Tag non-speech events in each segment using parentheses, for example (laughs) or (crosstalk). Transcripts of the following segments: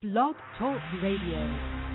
Blog Talk Radio.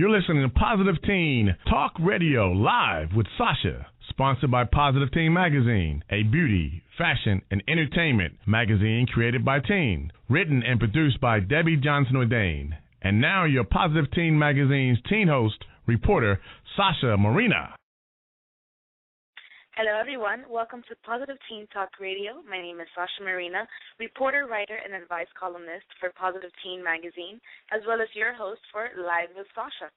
You're listening to Positive Teen Talk Radio live with Sasha, sponsored by Positive Teen Magazine, a beauty, fashion, and entertainment magazine created by teen, written and produced by Debye Johnson Audain. And now your Positive Teen Magazine's teen host, reporter Sasha Marina. Hello, everyone. Welcome to Positive Teen Talk Radio. My name is Sasha Marina, reporter, writer, and advice columnist for Positive Teen Magazine, as well as your host for Live with Sasha.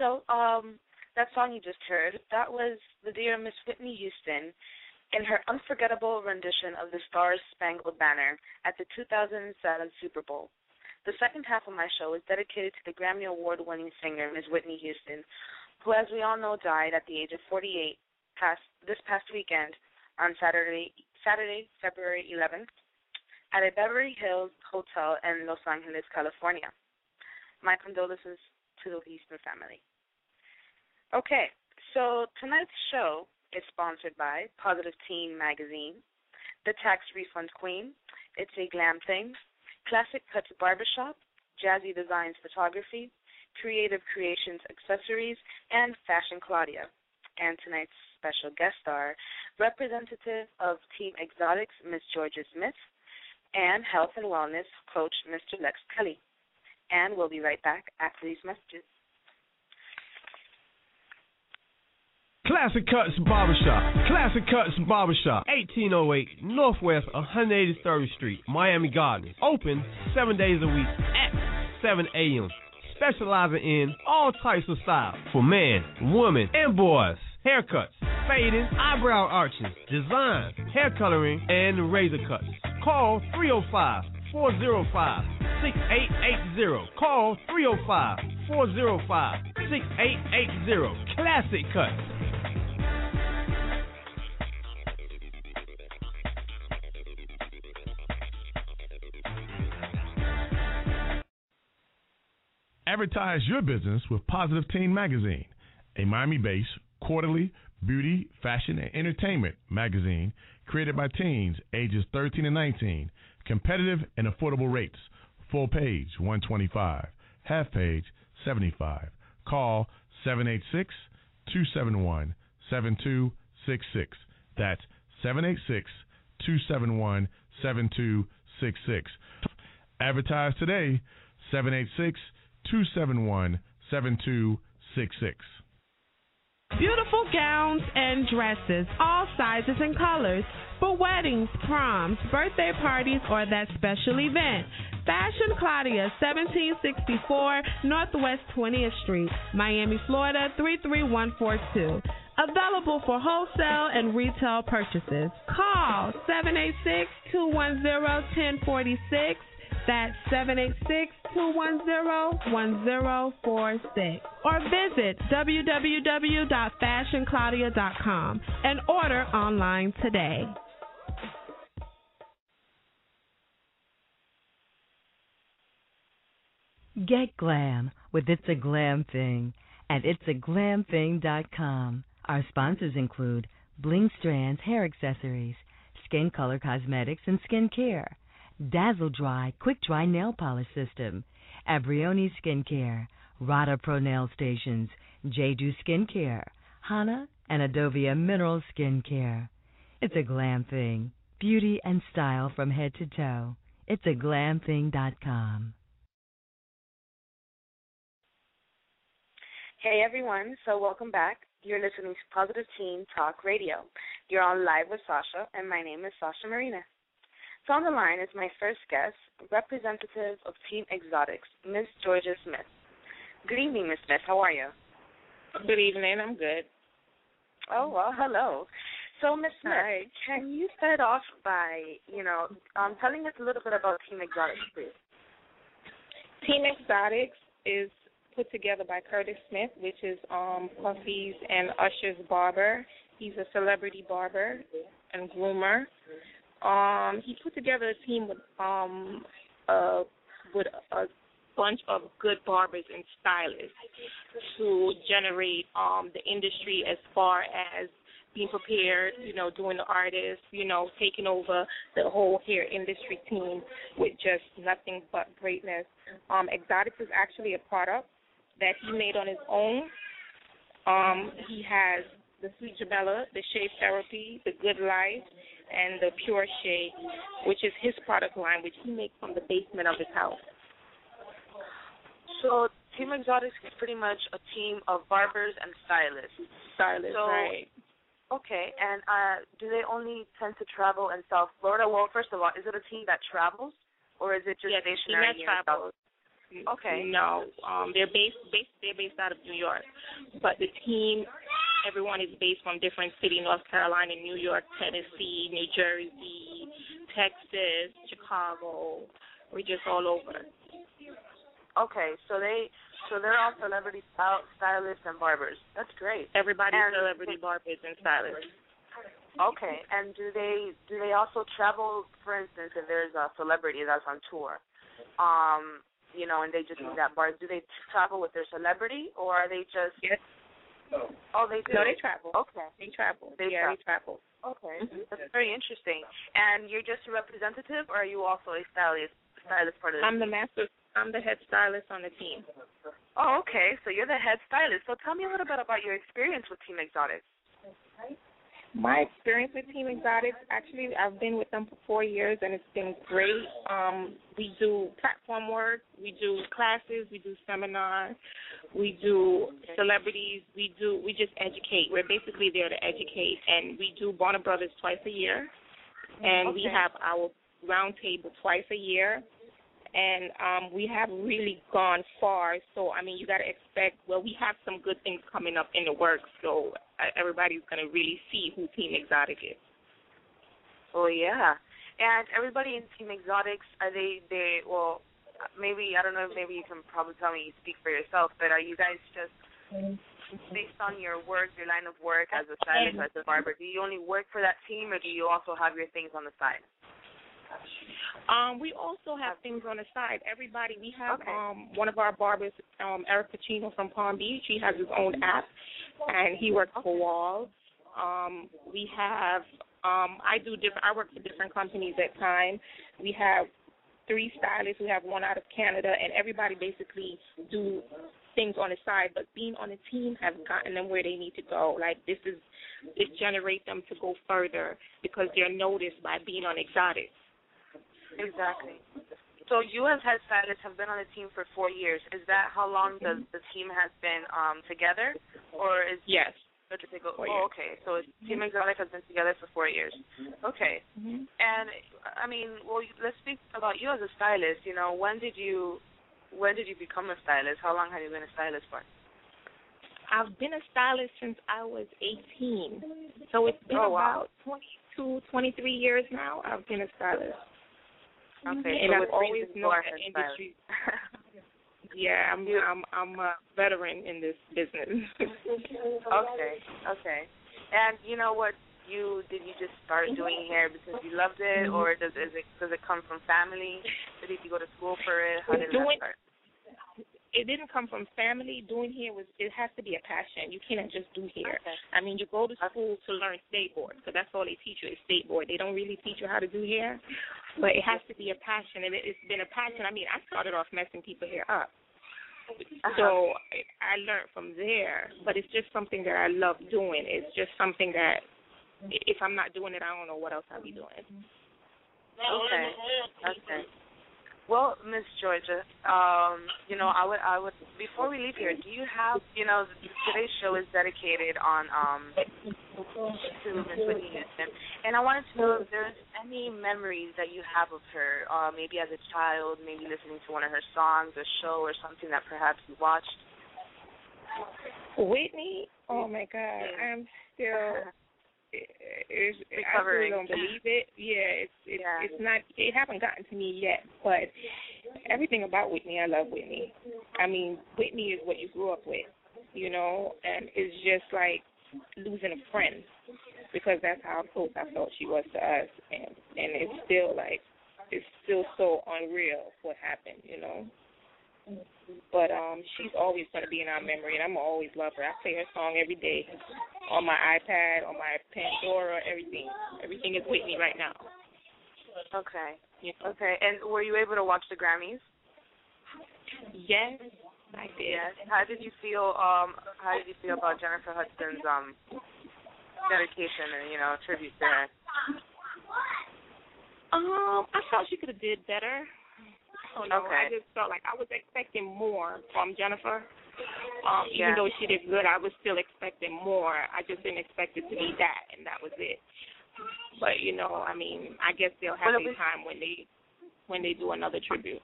So, um, that song you just heard, that was the dear Miss Whitney Houston in her unforgettable rendition of the Stars Spangled Banner at the 2007 Super Bowl. The second half of my show is dedicated to the Grammy Award winning singer, Miss Whitney Houston, who, as we all know, died at the age of 48 past this past weekend on Saturday Saturday February 11th at a Beverly Hills hotel in Los Angeles, California. My condolences to the Houston family. Okay, so tonight's show is sponsored by Positive Teen Magazine, The Tax Refund Queen, It's a Glam Thing, Classic Cuts Barbershop, JazziDesigns Photography, Kreative Kreations Accessories, and Fashion Claudia. And tonight's special guest star, representative of Team Xotics, Miss Georgia Smith, and Health and Wellness Coach, Mr. Lex Kelly. And we'll be right back after these messages. Classic Cuts Barbershop. Classic Cuts Barbershop. 1808 Northwest 183rd Street, Miami Gardens. Open seven days a week at 7 a.m. Specializing in all types of style for men, women, and boys. Haircuts, fading, eyebrow arches, design, hair coloring, and razor cuts. Call 305 405 6880. Call 305 405 6880. Classic Cuts. Advertise your business with Positive Teen Magazine, a Miami based quarterly beauty, fashion, and entertainment magazine created by teens ages 13 and 19. Competitive and affordable rates. Full page 125, half page 75. Call 786 271 7266. That's 786 271 7266. Advertise today 786 271 7266. Beautiful gowns and dresses, all sizes and colors, for weddings, proms, birthday parties, or that special event. Fashion Claudia, 1764 Northwest 20th Street, Miami, Florida 33142. Available for wholesale and retail purchases. Call 786 210 1046 that's 786-210-1046. Or visit www.fashionclaudia.com and order online today. Get glam with It's a Glam Thing at itsaglamthing.com. Our sponsors include Bling Strands Hair Accessories, Skin Color Cosmetics and Skin Care, Dazzle Dry Quick Dry Nail Polish System, Abrioni Skincare, Rada Pro Nail Stations, Jeju Skincare, Hana, and Adovia Mineral Skincare. It's a glam thing. Beauty and style from head to toe. It's a glamthing.com. Hey everyone, so welcome back. You're listening to Positive Teen Talk Radio. You're on live with Sasha, and my name is Sasha Marina. On the line is my first guest, representative of Team Xotics, Miss Georgia Smith. Good evening, Miss Smith. How are you? Good evening. I'm good. Oh well, hello. So, Miss Smith, Hi. can you start off by, you know, um, telling us a little bit about Team Xotics, please? Team Xotics is put together by Curtis Smith, which is um Puffy's and Usher's barber. He's a celebrity barber and groomer. Um, he put together a team with um uh with a bunch of good barbers and stylists to generate um the industry as far as being prepared, you know, doing the artist, you know, taking over the whole hair industry team with just nothing but greatness. Um, Xotics is actually a product that he made on his own. Um, he has the Sweet Jamela, the Shave Therapy, the Good Life, and the Pure Shea, which is his product line, which he makes from the basement of his house. So, Team Xotics is pretty much a team of barbers and stylists. Stylists, so, right. Okay, and uh, do they only tend to travel in South Florida? Well, first of all, is it a team that travels, or is it just Yes, stationary team here that in travels. Okay. No, um, they're based, based they're based out of New York, but the team, everyone is based from different cities: North Carolina, New York, Tennessee, New Jersey, Texas, Chicago. We're just all over. Okay, so they so they're all celebrity stylists and barbers. That's great. Everybody's And- celebrity barbers and stylists. Okay, and do they do they also travel? For instance, if there's a celebrity that's on tour, um, you know, and they just need that bar, do they travel with their celebrity, or are they just? Yes. Oh, they do. No, they travel. Okay. They travel. They yeah, they travel. Okay, mm-hmm. that's very interesting. And you're just a representative, or are you also a stylist? Stylist part of the I'm the master. I'm the head stylist on the team. Oh, okay. So you're the head stylist. So tell me a little bit about your experience with Team Xotics. My experience with Team Xotics, actually, I've been with them for four years, and it's been great. Um, we do platform work, we do classes, we do seminars, we do celebrities, we do we just educate. We're basically there to educate, and we do Warner Brothers twice a year, and we have our round table twice a year, and um, we have really gone far. So I mean, you got to expect. Well, we have some good things coming up in the works. So everybody's going to really see who Team Xotic is. Oh yeah, and everybody in Team Xotics are they they well maybe I don't know maybe you can probably tell me you speak for yourself, but are you guys just based on your work, your line of work as a stylist, as a barber, do you only work for that team or do you also have your things on the side? Um, we also have things on the side. Everybody, we have Okay. um one of our barbers, um, Eric Pacino from Palm Beach. He has his own app, and he works for Wahl. Um, we have um, I do different. I work for different companies at time. We have three stylists. We have one out of Canada, and everybody basically do things on the side. But being on a team has gotten them where they need to go. Like this is it generate them to go further because they're noticed by being on exotic. Exactly. So you as head stylist have been on the team for four years. Is that how long the the team has been um together, or is Yes. go? Oh, okay. So Team Xotic has been together for four years. Okay. Mm-hmm. And I mean, well, let's speak about you as a stylist. You know, when did you when did you become a stylist? How long have you been a stylist for? I've been a stylist since I was 18. So it's been Oh, wow. about 22, 23 years now. I've been a stylist. Okay. and so I've always reason known for the industry. (laughs) Yeah, I'm I'm I'm a veteran in this business. (laughs) okay. Okay. And you know what? You did you just start doing hair because you loved it, Mm-hmm. or does is it does it come from family? Or did you go to school for it? How did that start? It didn't come from family. Doing hair was it has to be a passion. You can't just do hair. Okay. I mean, you go to school to learn state board because that's all they teach you is state board. They don't really teach you how to do hair, but it has to be a passion, and it, it's been a passion. I mean, I started off messing people hair up, uh-huh. so I, I learned from there. But it's just something that I love doing. It's just something that if I'm not doing it, I don't know what else I'll be doing. Okay. Okay. Well, Miss Georgia, um, you know, I would, I would, before we leave here, do you have, you know, today's show is dedicated on um to Miss Whitney Houston, and I wanted to know if there's any memories that you have of her, uh, maybe as a child, maybe listening to one of her songs, a show, or something that perhaps you watched. Whitney, oh my God, I'm still. It's, I really don't believe it. Yeah, it's it's Yeah. it's not. It haven't gotten to me yet, but everything about Whitney, I love Whitney. I mean, Whitney is what you grew up with, you know, and it's just like losing a friend because that's how close I felt she was to us, and and it's still like it's still so unreal what happened, you know. But um, she's always going to be in our memory, and I'm gonna always love her. I play her song every day on my iPad, on my Pandora, everything. Everything is Whitney right now. Okay. Know? Okay. And were you able to watch the Grammys? Yes, I did. Yes. How did you feel? Um, how did you feel about Jennifer Hudson's um dedication and you know tribute to her? Um, I felt she could have did better. Don't know. Okay. I just felt like I was expecting more from Jennifer. Um, Yeah. even though she did good, I was still expecting more. I just didn't expect it to be that, and that was it. But you know, I mean, I guess they'll have their time when they when they do another tribute.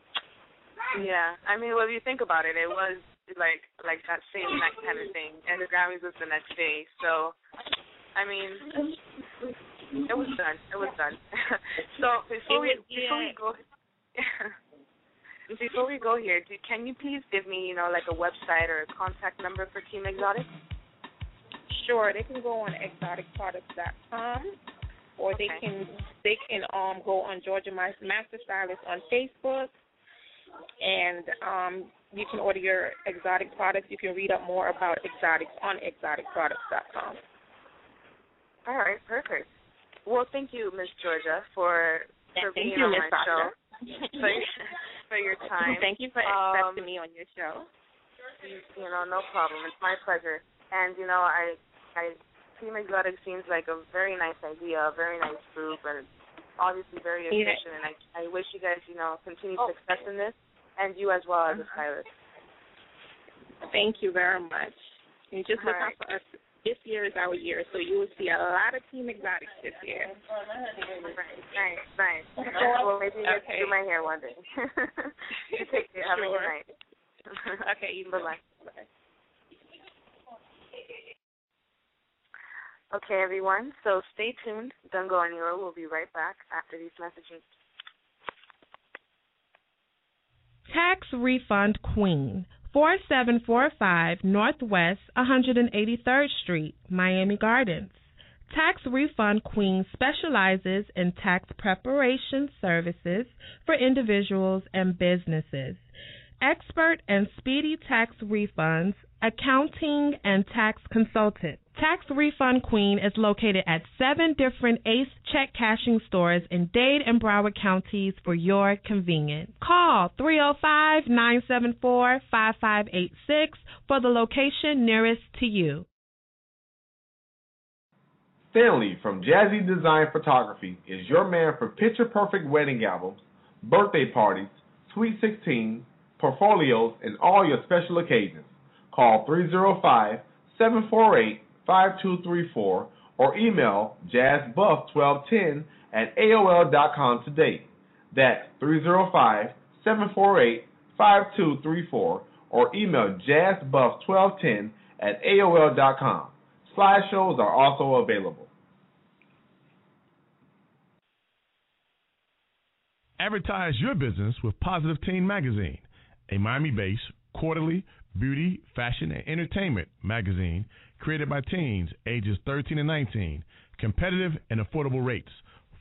Yeah. I mean, well, if you think about it, it was like like that same night kind of thing, and the Grammys was the next day. So, I mean, it was done. It was done. (laughs) so before we before we go. (laughs) Before we go here, do, can you please give me, you know, like a website or a contact number for Team Xotic? Sure, they can go on exoticproducts.com, or they can they can um go on Georgia Ma- Master Stylist on Facebook, and um you can order your exotic products. You can read up more about exotics on exoticproducts.com. All right, perfect. Well, thank you, Miss Georgia, for for Thank being you, on Miss my Sasha. show. (laughs) For, (laughs) for your time. Thank you for Um, accepting me on your show. You know, no problem. It's my pleasure. And you know, I, I, Team Xotic seems like a very nice idea, a very nice group, and obviously very efficient. And I, I wish you guys, you know, continued success in this, and you as well as a stylist. Thank you very much. And just look All out for us. This year is our year, so you will see a lot of Team Xotics this year. Right, right, right. well, maybe you Okay. do my hair one day. (laughs) you take care. Have a good night. okay, you (laughs) bye bye. Okay, everyone. So stay tuned. Don't go anywhere. We'll be right back after these messages. Tax Refund Queen, 4745 Northwest 183rd Street, Miami Gardens. Tax Refund Queen specializes in tax preparation services for individuals and businesses. Expert and speedy tax refunds, accounting, and tax consultant. Tax Refund Queen is located at seven different ACE check cashing stores in Dade and Broward counties for your convenience. Call 305 974 5586 for the location nearest to you. Stanley from JazziDesign Photography is your man for picture perfect wedding albums, birthday parties, sweet 16, portfolios, and all your special occasions. Call 305 748 5234 or email jazzbuff1210 at AOL.com today. That's 305 748 5234 or email jazzbuff1210 at AOL.com. Slideshows are also available. Advertise your business with Positive Teen Magazine, a Miami based quarterly beauty, fashion, and entertainment magazine created by teens ages 13 and 19. Competitive and affordable rates.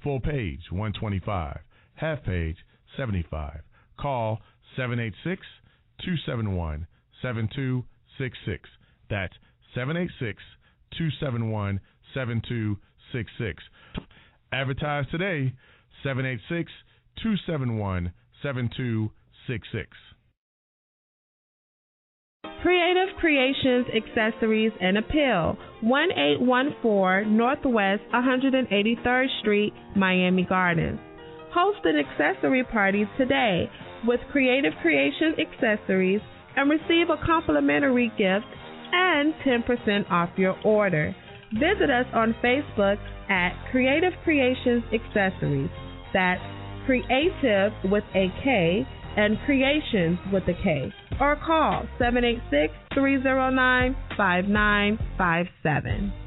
Full page 125, half page 75. Call 786 271 7266. That's 786 271 7266. Advertise today 786 271 7266. Kreative Kreations Accessories and Appeal, 1814 Northwest 183rd Street, Miami Gardens. Host an accessory party today with Kreative Kreations Accessories and receive a complimentary gift and 10% off your order. Visit us on Facebook at Kreative Kreations Accessories. That's Creative with a K and Creations with a K. Or call 786 309 5957.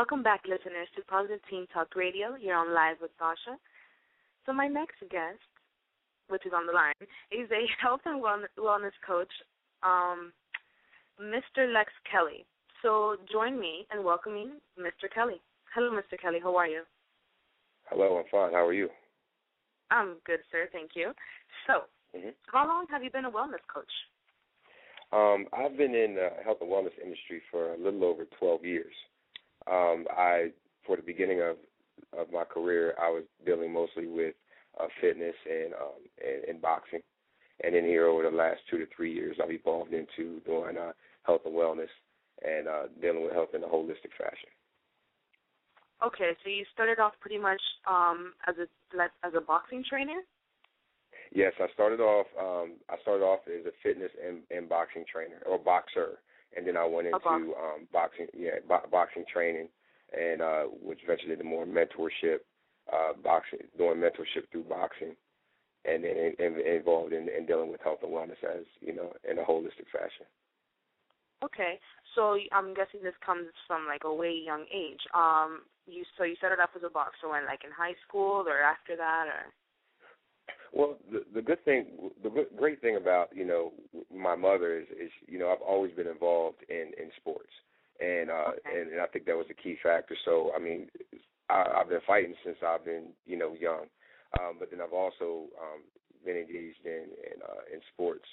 Welcome back, listeners, to Positive Teen Talk Radio. You're on live with Sasha. So my next guest, which is on the line, is a (laughs) health and wellness coach, um, Mr. Lex Kelly. So join me in welcoming Mr. Kelly. Hello, Mr. Kelly. How are you? Hello, I'm fine. How are you? I'm good, sir. Thank you. So, mm-hmm. how long have you been a wellness coach? Um, I've been in the health and wellness industry for a little over 12 years. Um, I, for the beginning of of my career, I was dealing mostly with uh, fitness and, um, and and boxing, and then here over the last two to three years, I've evolved into doing uh, health and wellness and uh, dealing with health in a holistic fashion. Okay, so you started off pretty much um, as a as a boxing trainer. Yes, I started off. Um, I started off as a fitness and, and boxing trainer or boxer, and then I went into um, boxing. Yeah, bo- boxing training, and uh, which eventually into more mentorship, uh, boxing, doing mentorship through boxing, and then in, in, involved in, in dealing with health and wellness as you know in a holistic fashion. Okay, so I'm guessing this comes from like a way young age. Um, you so you started off as a boxer when like in high school or after that or well the the good thing the great thing about you know my mother is is you know I've always been involved in in sports. And uh okay. and, and I think that was a key factor. So I mean I I've been fighting since I've been you know young. Um but then I've also um been engaged in in uh in sports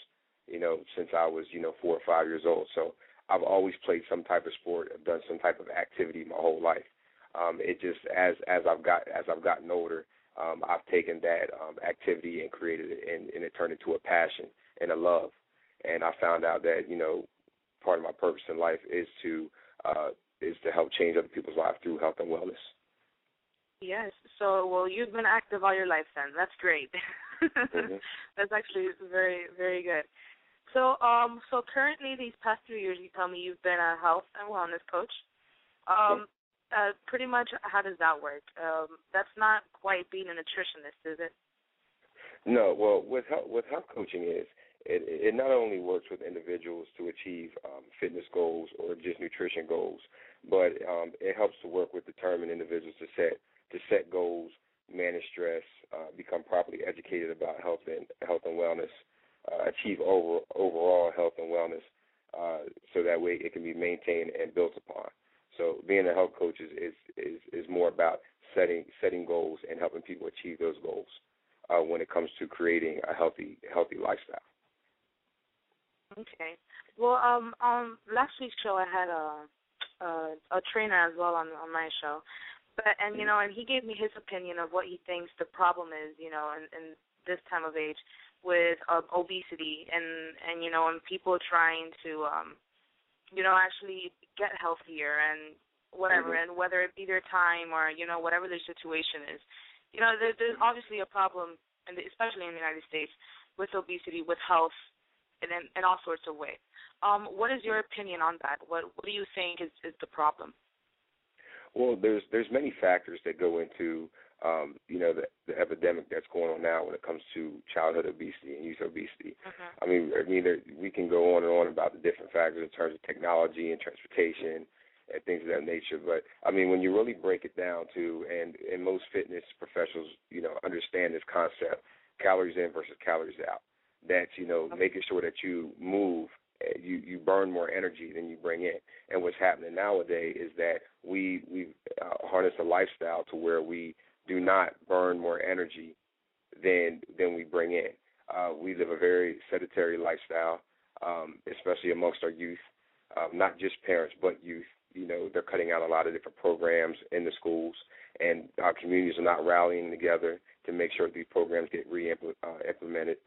you know since I was you know 4 or 5 years old. So I've always played some type of sport I've done some type of activity my whole life. Um, it just as as I've got as I've gotten older, um, I've taken that um, activity and created it, and, and it turned into a passion and a love. And I found out that you know part of my purpose in life is to uh, is to help change other people's lives through health and wellness. Yes. So, well, you've been active all your life then. That's great. mm-hmm. (laughs) That's actually very, very good. So, um, so currently these past three years, you tell me you've been a health and wellness coach. Um, uh, pretty much, how does that work? Um, that's not quite being a nutritionist, is it? No. Well, what health, what health coaching is, it, it not only works with individuals to achieve um, fitness goals or just nutrition goals, but um, it helps to work with determined individuals to set to set goals, manage stress, uh, become properly educated about health and health and wellness, uh, achieve over, overall health and wellness, uh, so that way it can be maintained and built upon. So being a health coach is is is, is more about setting setting goals and helping people achieve those goals uh, when it comes to creating a healthy healthy lifestyle. Okay. Well, um, on last week's show, I had a a, a trainer as well on on my show, but and you know, and he gave me his opinion of what he thinks the problem is, you know, in, in this time of age with uh, obesity and and you know, and people trying to um you know, actually get healthier and whatever, mm-hmm. and whether it be their time or you know whatever their situation is. You know, there, there's obviously a problem, and especially in the United States, with obesity, with health, and in, in all sorts of ways. Um, what is your opinion on that? What What do you think is is the problem? Well, there's there's many factors that go into um, you know, the, the epidemic that's going on now when it comes to childhood obesity and youth obesity. Mm-hmm. I mean, I mean, there, we can go on and on about the different factors in terms of technology and transportation and things of that nature. But I mean, when you really break it down to, and and most fitness professionals, you know, understand this concept: calories in versus calories out. That's you know, making sure that you move eh, you you burn more energy than you bring in. And what's happening nowadays is that we we uh, harness a lifestyle to where we do not burn more energy than than we bring in. Uh, we live a very sedentary lifestyle, um, especially amongst our youth. Um, not just parents, but youth. You know, they're cutting out a lot of different programs in the schools, and our communities are not rallying together to make sure these programs get re-implemented.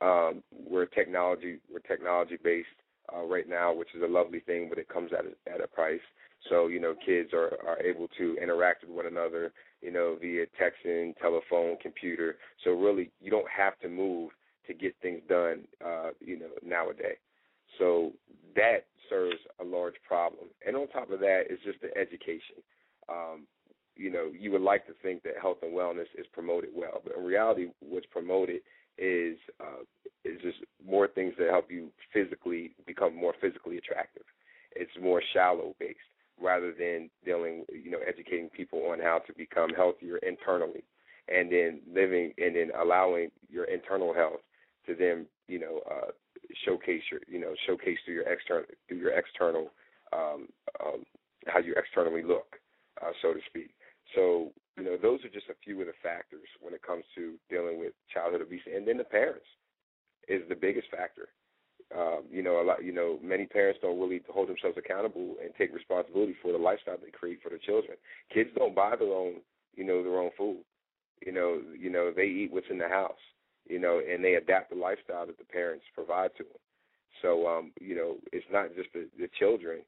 Uh, um, we're technology we're technology based uh, right now, which is a lovely thing, but it comes at a, at a price. So you know, kids are are able to interact with one another, you know, via texting, telephone, computer. So really, you don't have to move to get things done, uh, you know, nowadays. So that serves a large problem. And on top of that is just the education. Um, you know, you would like to think that health and wellness is promoted well, but in reality, what's promoted is uh, is just more things that help you physically become more physically attractive. It's more shallow based rather than dealing, you know, educating people on how to become healthier internally, and then living and then allowing your internal health to then, you know, uh, showcase your, you know, showcase through your external through your external um, um, how you externally look, uh, so to speak. So, you know, those are just a few of the factors when it comes to dealing with childhood obesity, and then the parents is the biggest factor. Um, you know, a lot. You know, many parents don't really hold themselves accountable and take responsibility for the lifestyle they create for their children. Kids don't buy their own, you know, their own food. You know, you know, they eat what's in the house. You know, and they adapt the lifestyle that the parents provide to them. So, um, you know, it's not just the, the children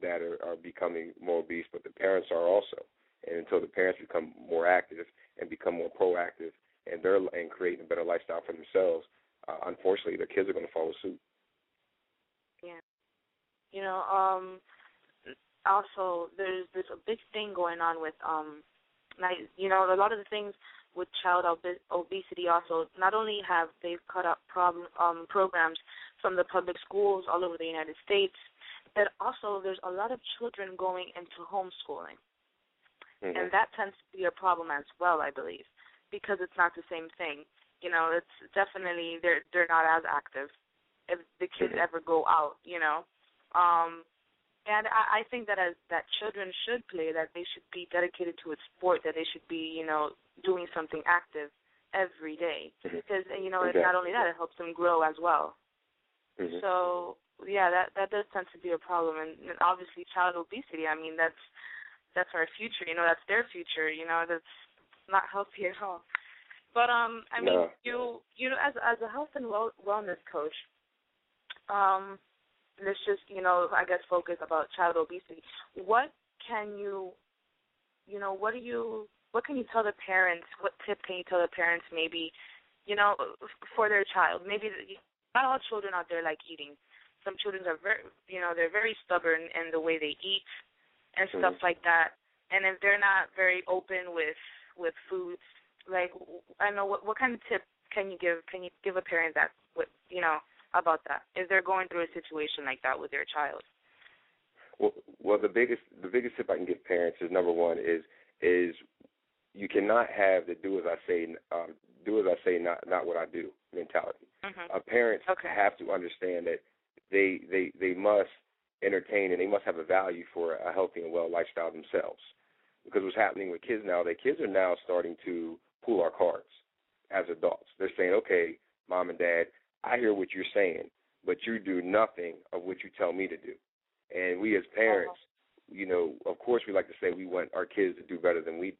that are, are becoming more obese, but the parents are also. And until the parents become more active and become more proactive, and they're and creating a better lifestyle for themselves, uh, unfortunately, the kids are going to follow suit. You know, um also there's there's a big thing going on with um you know, a lot of the things with child ob- obesity also not only have they cut out problem um programs from the public schools all over the United States, but also there's a lot of children going into homeschooling. Mm-hmm. And that tends to be a problem as well, I believe, because it's not the same thing. You know, it's definitely they're they're not as active if the kids mm-hmm. ever go out, you know. Um and I, I think that as that children should play, that they should be dedicated to a sport, that they should be, you know, doing something active every day. Mm-hmm. Because you know, okay. not only that, it helps them grow as well. Mm-hmm. So yeah, that that does tend to be a problem, and, and obviously child obesity. I mean, that's that's our future. You know, that's their future. You know, that's not healthy at all. But um, I mean, no. you you know, as as a health and well, wellness coach, um, let's just you know, I guess focus about child obesity. What can you, you know, what do you, what can you tell the parents? What tip can you tell the parents? Maybe, you know, for their child. Maybe not all children out there like eating. Some children are very, you know, they're very stubborn in the way they eat and stuff mm-hmm. like that. And if they're not very open with with foods, like I know what what kind of tip can you give? Can you give a parent that with you know about that if they're going through a situation like that with their child? Well, well, the biggest the biggest tip I can give parents is number one is is you cannot have the do as I say um, do as I say not not what I do mentality. Mm-hmm. Uh, parents okay. have to understand that they they they must entertain and they must have a value for a healthy and well lifestyle themselves. Because what's happening with kids now, the kids are now starting to pull our cards as adults. They're saying, okay, mom and dad, I hear what you're saying, but you do nothing of what you tell me to do. And we as parents, you know, of course, we like to say we want our kids to do better than we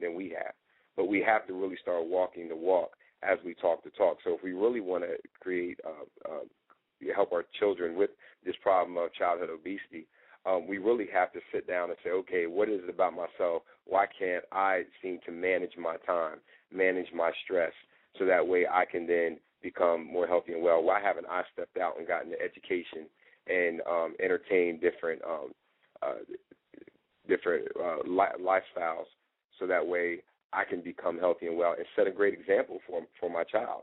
than we have, but we have to really start walking the walk as we talk the talk. So if we really want to create, uh, uh, help our children with this problem of childhood obesity, um, we really have to sit down and say, okay, what is it about myself? Why can't I seem to manage my time, manage my stress, so that way I can then become more healthy and well? Why haven't I stepped out and gotten the education and um, entertained different um, uh, different uh, li- lifestyles, so that way I can become healthy and well and set a great example for for my child?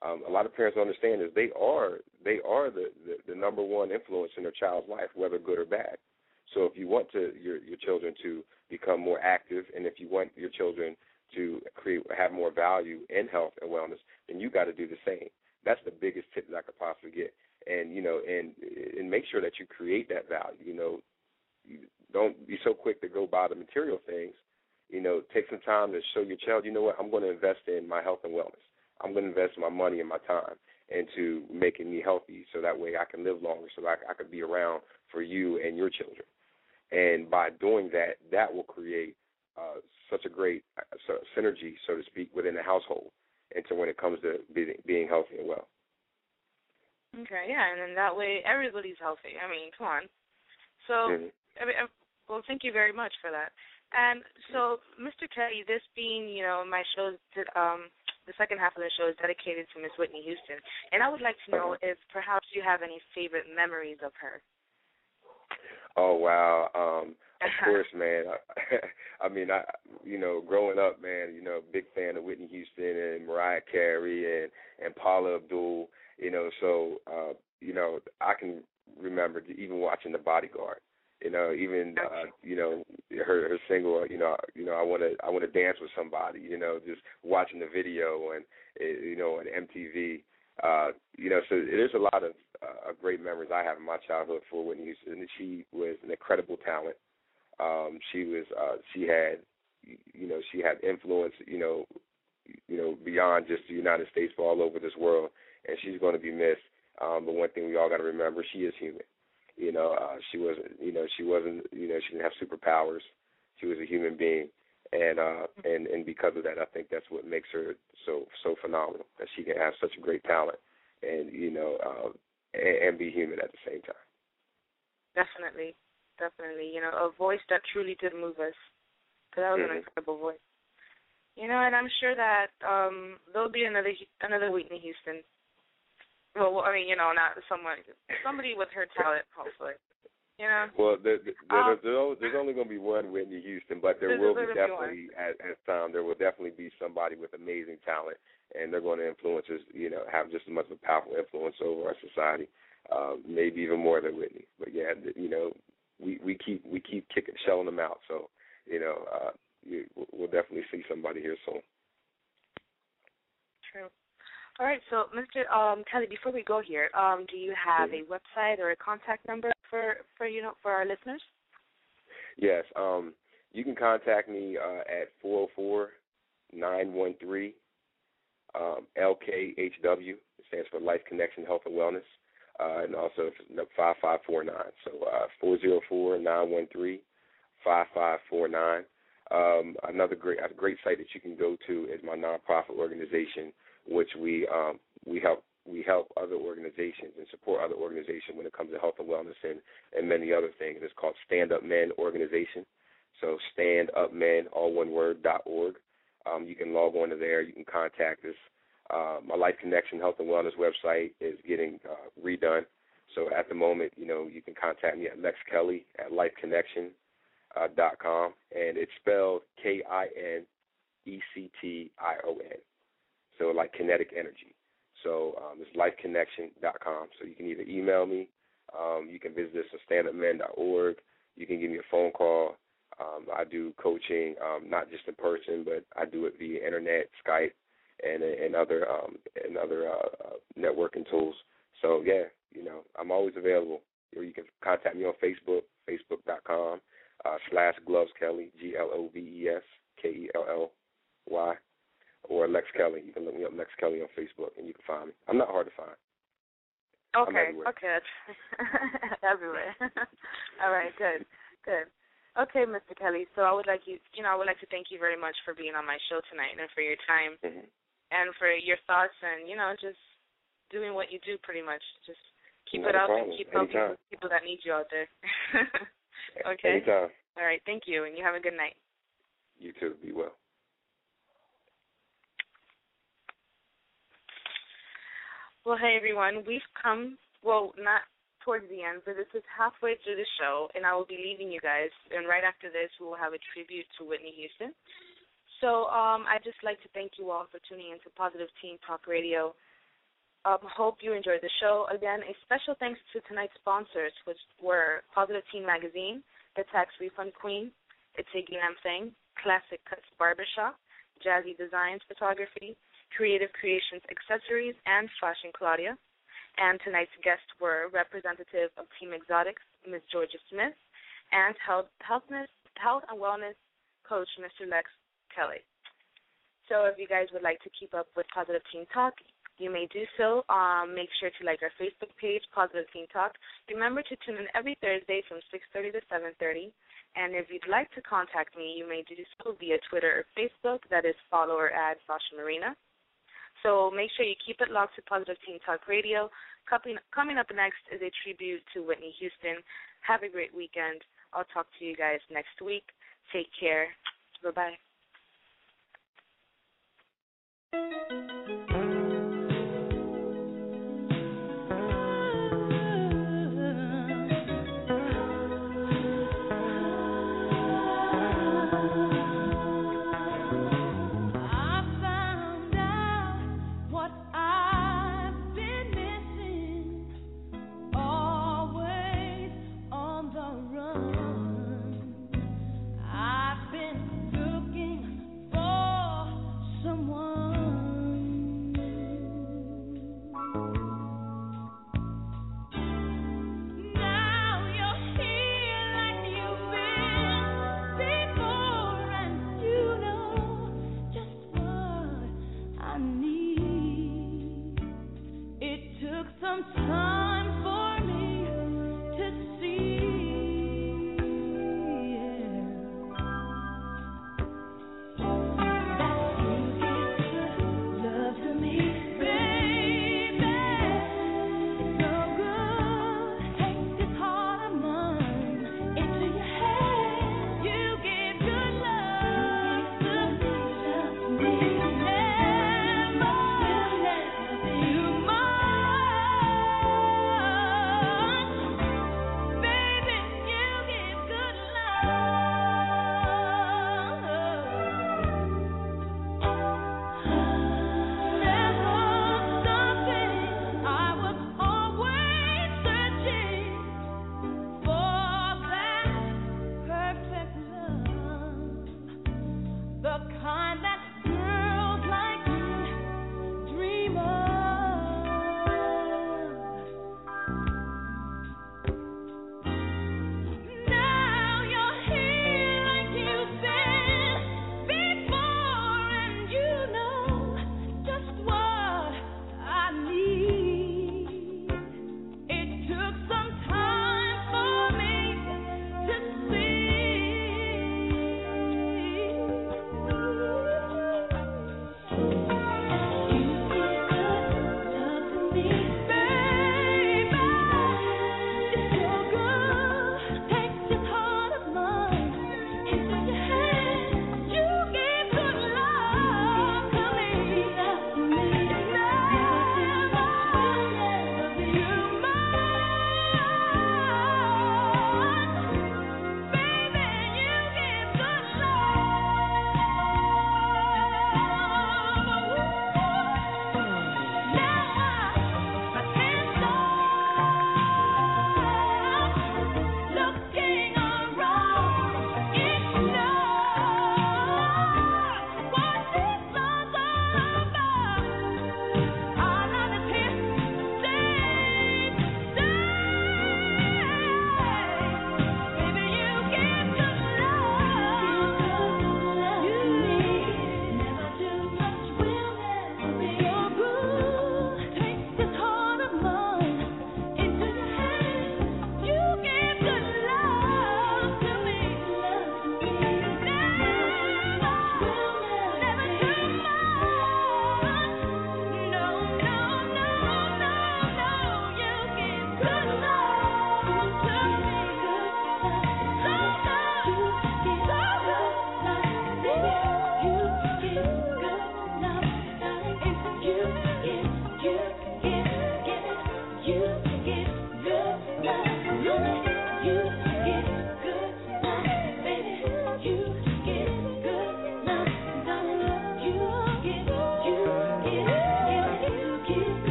Um, a lot of parents don't understand is they are they are the, the the number one influence in their child's life, whether good or bad. So if you want to your your children to become more active, and if you want your children to create have more value in health and wellness, then you got to do the same. That's the biggest tip that I could possibly get. And you know, and and make sure that you create that value. You know, you don't be so quick to go buy the material things. You know, take some time to show your child. You know what? I'm going to invest in my health and wellness. I'm going to invest my money and my time into making me healthy, so that way I can live longer, so that I, I can be around for you and your children. And by doing that, that will create uh, such a great uh, synergy, so to speak, within the household, and so when it comes to being, being healthy and well. Okay, yeah, and then that way everybody's healthy. I mean, come on. So, mm-hmm. I mean, uh, well, thank you very much for that. And so, Mr. Kelly, this being, you know, my show, um, the second half of the show is dedicated to Miss Whitney Houston, and I would like to know if perhaps you have any favorite memories of her. Oh wow, um, of course, man. I, I mean, I, you know, growing up, man, you know, big fan of Whitney Houston and Mariah Carey and and Paula Abdul. You know, so uh, you know, I can remember even watching The Bodyguard. You know, even uh, you know her her single. You know, you know I want to I want to dance with somebody. You know, just watching the video and eh, you know on MTV. Uh, you know, so there's a lot of uh, great memories I have in my childhood for Whitney Houston. She was an incredible talent. Um, she was uh, she had you know she had influence. You know, you know beyond just the United States, but all over this world, and she's going to be missed. Um, but one thing we all got to remember, she is human. You know, uh, she wasn't. You know, she wasn't. You know, she didn't have superpowers. She was a human being, and uh, and and because of that, I think that's what makes her so so phenomenal. That she can have such a great talent, and you know, uh, and, and be human at the same time. Definitely, definitely. You know, a voice that truly did move us. Cause that was mm-hmm. an incredible voice. You know, and I'm sure that um there'll be another another Whitney Houston well, I mean, you know, not someone, somebody with her talent, hopefully. You know. Well, there, there, um, there's, there's only going to be one Whitney Houston, but there will be definitely, at, at time, there will definitely be somebody with amazing talent, and they're going to influence us. You know, have just as much of a powerful influence over our society, uh, maybe even more than Whitney. But yeah, you know, we we keep we keep kicking, shelling them out. So, you know, uh, you, we'll definitely see somebody here soon. True. All right, so Mr. Um, Kelly, before we go here, um, do you have a website or a contact number for for you know for our listeners? Yes, um, you can contact me uh, at four zero four nine one three um, LKHW. It stands for Life Kinection Health and Wellness, uh, and also five five four nine. So uh, four zero four nine one three five five four nine. Um, another great a great site that you can go to is my nonprofit organization which we um, we help we help other organizations and support other organizations when it comes to health and wellness and, and many other things. It's called Stand Up Men Organization. So Stand Up Men, all one word, dot org. Um, you can log on to there. You can contact us. Uh, my Life Kinection Health and Wellness website is getting uh, redone. So at the moment, you know, you can contact me at Lex Kelly at lifekinection uh, dot com, and it's spelled K I N E C T I O N. So like kinetic energy. So um, it's lifekinection.com. So you can either email me, um, you can visit us at standupmen.org. You can give me a phone call. Um, I do coaching, um, not just in person, but I do it via internet, Skype, and and other um, and other uh, uh, networking tools. So yeah, you know, I'm always available. Or you can contact me on Facebook, facebook.com uh, slash Gloves Kelly, G L O V E S K E L L Y or Lex Kelly. You can look me up, Lex Kelly, on Facebook, and you can find me. I'm not hard to find. Okay. Okay. everywhere. (laughs) (laughs) All right. Good. Good. Okay, Mr. Kelly. So I would like you, you know, I would like to thank you very much for being on my show tonight and for your time mm-hmm. And for your thoughts and you know just doing what you do pretty much. Just keep Not it up problem. and keep Anytime. helping people that need you out there. (laughs) okay. Anytime. All right. Thank you, and you have a good night. You too. Be well. Well, hey everyone, we've come well not towards the end, but this is halfway through the show, and I will be leaving you guys. And right after this, we will have a tribute to Whitney Houston. So um, I'd just like to thank you all for tuning into Positive Teen Talk Radio. Um, hope you enjoyed the show. Again, a special thanks to tonight's sponsors, which were Positive Teen Magazine, The Tax Refund Queen, It's a Glam Thing, Classic Cuts Barbershop, JazziDesigns Photography, Kreative Kreations Accessories, and Fashion Claudia. And tonight's guests were representative of Team Xotics, Ms. Georgia Smith, and health, healthness, health and wellness coach, Mr. Lex Kelly. So if you guys would like to keep up with Positive Teen Talk, you may do so. Um, make sure to like our Facebook page, Positive Teen Talk. Remember to tune in every Thursday from 6.30 to 7.30. And if you'd like to contact me, you may do so via Twitter or Facebook. That is follow or add Sasha Marina. So make sure you keep it locked to Positive Teen Talk Radio. Coming, coming up next is a tribute to Whitney Houston. Have a great weekend. I'll talk to you guys next week. Take care. Bye bye. Run.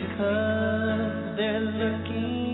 Because they're looking